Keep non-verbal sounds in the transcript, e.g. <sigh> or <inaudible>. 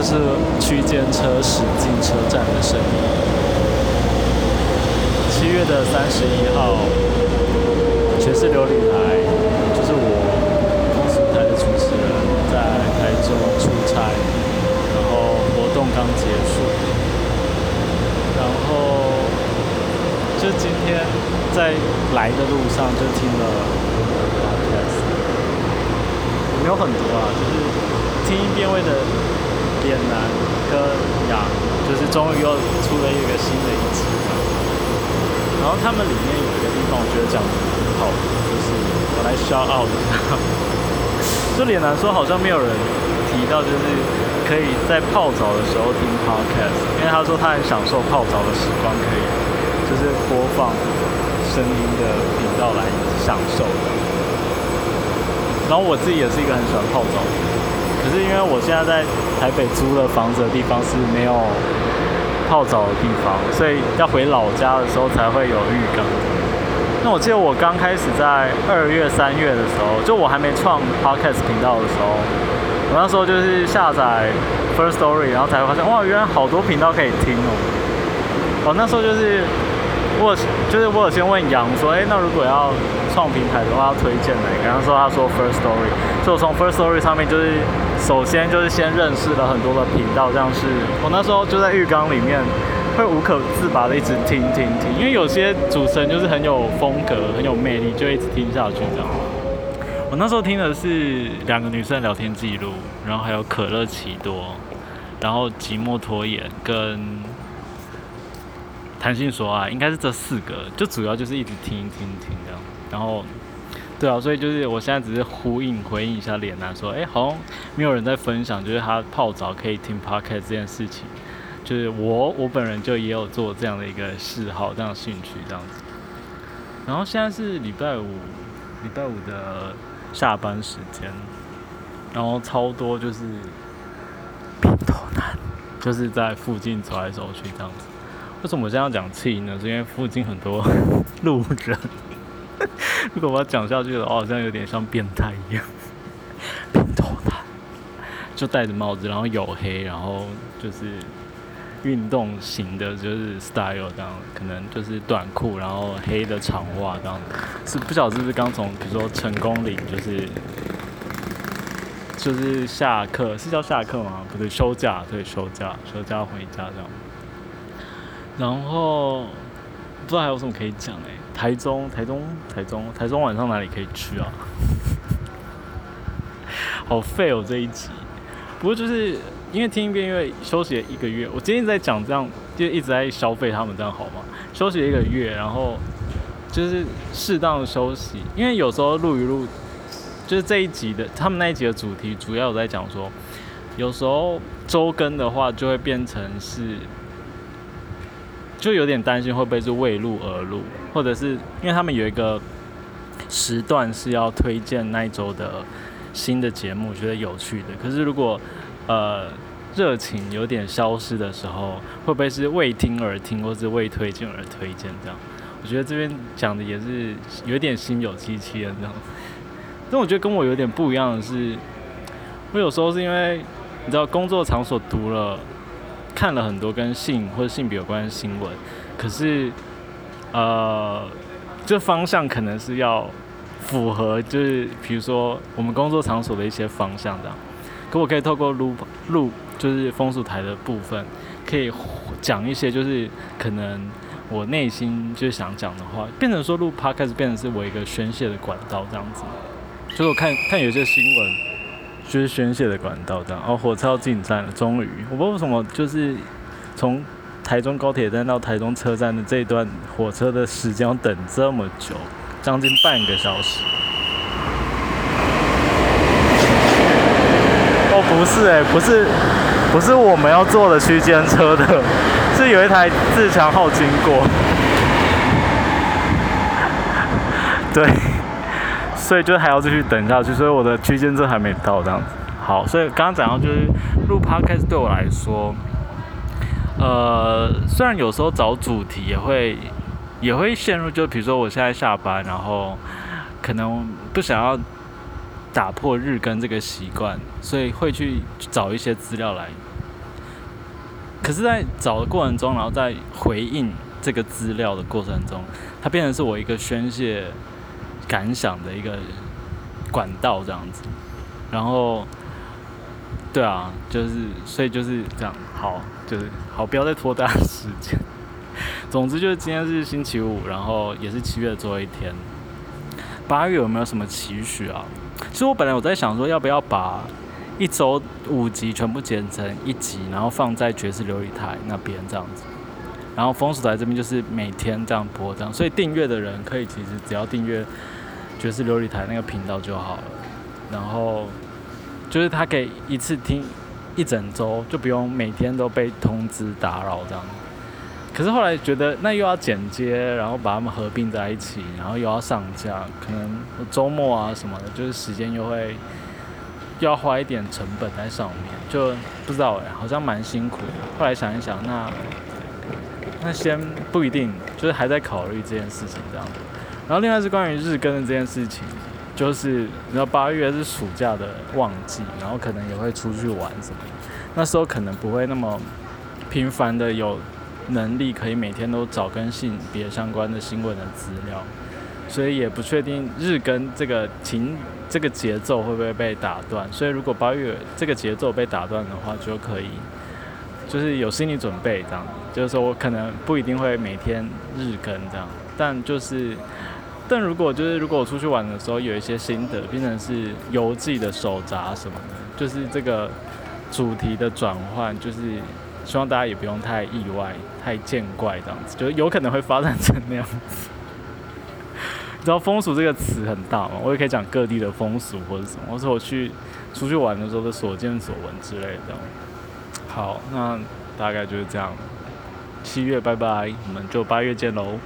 这是区间车驶进车站的声音。七月的三十一号，全是琉璃台，就是我风俗台的主持人，在台中出差，然后活动刚结束，然后就今天在来的路上就听了 podcast，没有很多啊，就是听一遍位的脸男跟杨，就是终于又出了一个新的一集。然后他们里面有一个地方，我觉得讲的很好，就是我来 shout out 一下。<laughs> 就脸男说，好像没有人提到，就是可以在泡澡的时候听 podcast，因为他说他很享受泡澡的时光，可以就是播放声音的频道来享受的。然后我自己也是一个很喜欢泡澡的人，可是因为我现在在台北租的房子的地方是没有。泡澡的地方，所以要回老家的时候才会有浴缸。那我记得我刚开始在二月、三月的时候，就我还没创 podcast 频道的时候，我那时候就是下载 First Story，然后才发现，哇，原来好多频道可以听哦。我那时候就是我就是我有先问杨说，哎，那如果要创平台的话，要推荐哪个？他说他说 First Story，就从 First Story 上面就是。首先就是先认识了很多的频道，像是我那时候就在浴缸里面，会无可自拔的一直听听听，因为有些主持人就是很有风格、很有魅力，就一直听下去这样。我那时候听的是两个女生聊天记录，然后还有可乐奇多，然后寂寞拖延跟谈性说爱，应该是这四个，就主要就是一直听听听这样，然后。对啊，所以就是我现在只是呼应回应一下脸男说，哎，好像没有人在分享，就是他泡澡可以听 podcast 这件事情，就是我我本人就也有做这样的一个嗜好，这样兴趣这样子。然后现在是礼拜五，礼拜五的下班时间，然后超多就是平头男，就是在附近走来走去这样子。为什么我现在要讲气呢？是因为附近很多 <laughs> 路人。<laughs> 如果我要讲下去的话，好像有点像变态一样。<laughs> 变头男，就戴着帽子，然后黝黑，然后就是运动型的，就是 style 这样，可能就是短裤，然后黑的长袜这样。是不晓得是不是刚从，比如说成功岭，就是就是下课，是叫下课吗？不对，休假，对，休假，休假回家这样。然后不知道还有什么可以讲哎。台中，台中，台中，台中晚上哪里可以去啊？<laughs> 好废哦这一集。不过就是因为听一遍，因为休息了一个月，我今天在讲这样，就一直在消费他们，这样好吗？休息一个月，然后就是适当的休息，因为有时候录一录，就是这一集的他们那一集的主题，主要在讲说，有时候周更的话，就会变成是。就有点担心会不会是为录而录，或者是因为他们有一个时段是要推荐那一周的新的节目，觉得有趣的。可是如果呃热情有点消失的时候，会不会是为听而听，或是为推荐而推荐这样？我觉得这边讲的也是有点心有戚戚的这样。但我觉得跟我有点不一样的是，我有时候是因为你知道工作场所读了。看了很多跟性或者性别有关的新闻，可是，呃，这方向可能是要符合，就是比如说我们工作场所的一些方向这样。可我可以透过录录，就是风俗台的部分，可以讲一些就是可能我内心就想讲的话，变成说录 podcast 变成是我一个宣泄的管道这样子。所以我看看有些新闻。就是宣泄的管道这样，哦，火车要进站了，终于，我不知道为什么，就是从台中高铁站到台中车站的这一段火车的时间要等这么久，将近半个小时。哦，不是哎，不是，不是我们要坐的区间车的，是有一台自强号经过。<laughs> 对。所以就还要继续等下去，所以我的区间证还没到这样子。好，所以刚刚讲到就是录 podcast 对我来说，呃，虽然有时候找主题也会也会陷入，就比如说我现在下班，然后可能不想要打破日更这个习惯，所以会去找一些资料来可是，在找的过程中，然后在回应这个资料的过程中，它变成是我一个宣泄感想的一个管道这样子。然后，对啊，就是所以就是这样，好，就是好，不要再拖大家时间。总之就是今天是星期五，然后也是七月最后一天。八月有没有什么期许啊？其实我本来我在想说，要不要把一周五集全部剪成一集，然后放在爵士琉璃台那边这样子。然后风俗台这边就是每天这样播这样，所以订阅的人可以其实只要订阅爵士琉璃台那个频道就好了。然后就是他可以一次听一整周，就不用每天都被通知打扰这样。可是后来觉得那又要剪接，然后把它们合并在一起，然后又要上架，可能周末啊什么的，就是时间又会要花一点成本在上面，就不知道哎，好像蛮辛苦。后来想一想，那那先不一定，就是还在考虑这件事情这样。然后另外是关于日更的这件事情，就是你知道八月是暑假的旺季，然后可能也会出去玩什么，那时候可能不会那么频繁的有。能力可以每天都找跟性别相关的新闻的资料，所以也不确定日更这个情这个节奏会不会被打断。所以如果八月这个节奏被打断的话，就可以就是有心理准备这样，就是说我可能不一定会每天日更这样，但就是但如果就是如果我出去玩的时候有一些心得，变成是游记的手札什么的，就是这个主题的转换，就是。希望大家也不用太意外、太见怪这样子，就有可能会发展成那样子。<laughs> 你知道“风俗”这个词很大嘛？我也可以讲各地的风俗或者什么，或者我去出去玩的时候的所见所闻之类的。好，那大概就是这样。七月拜拜，我们就八月见喽。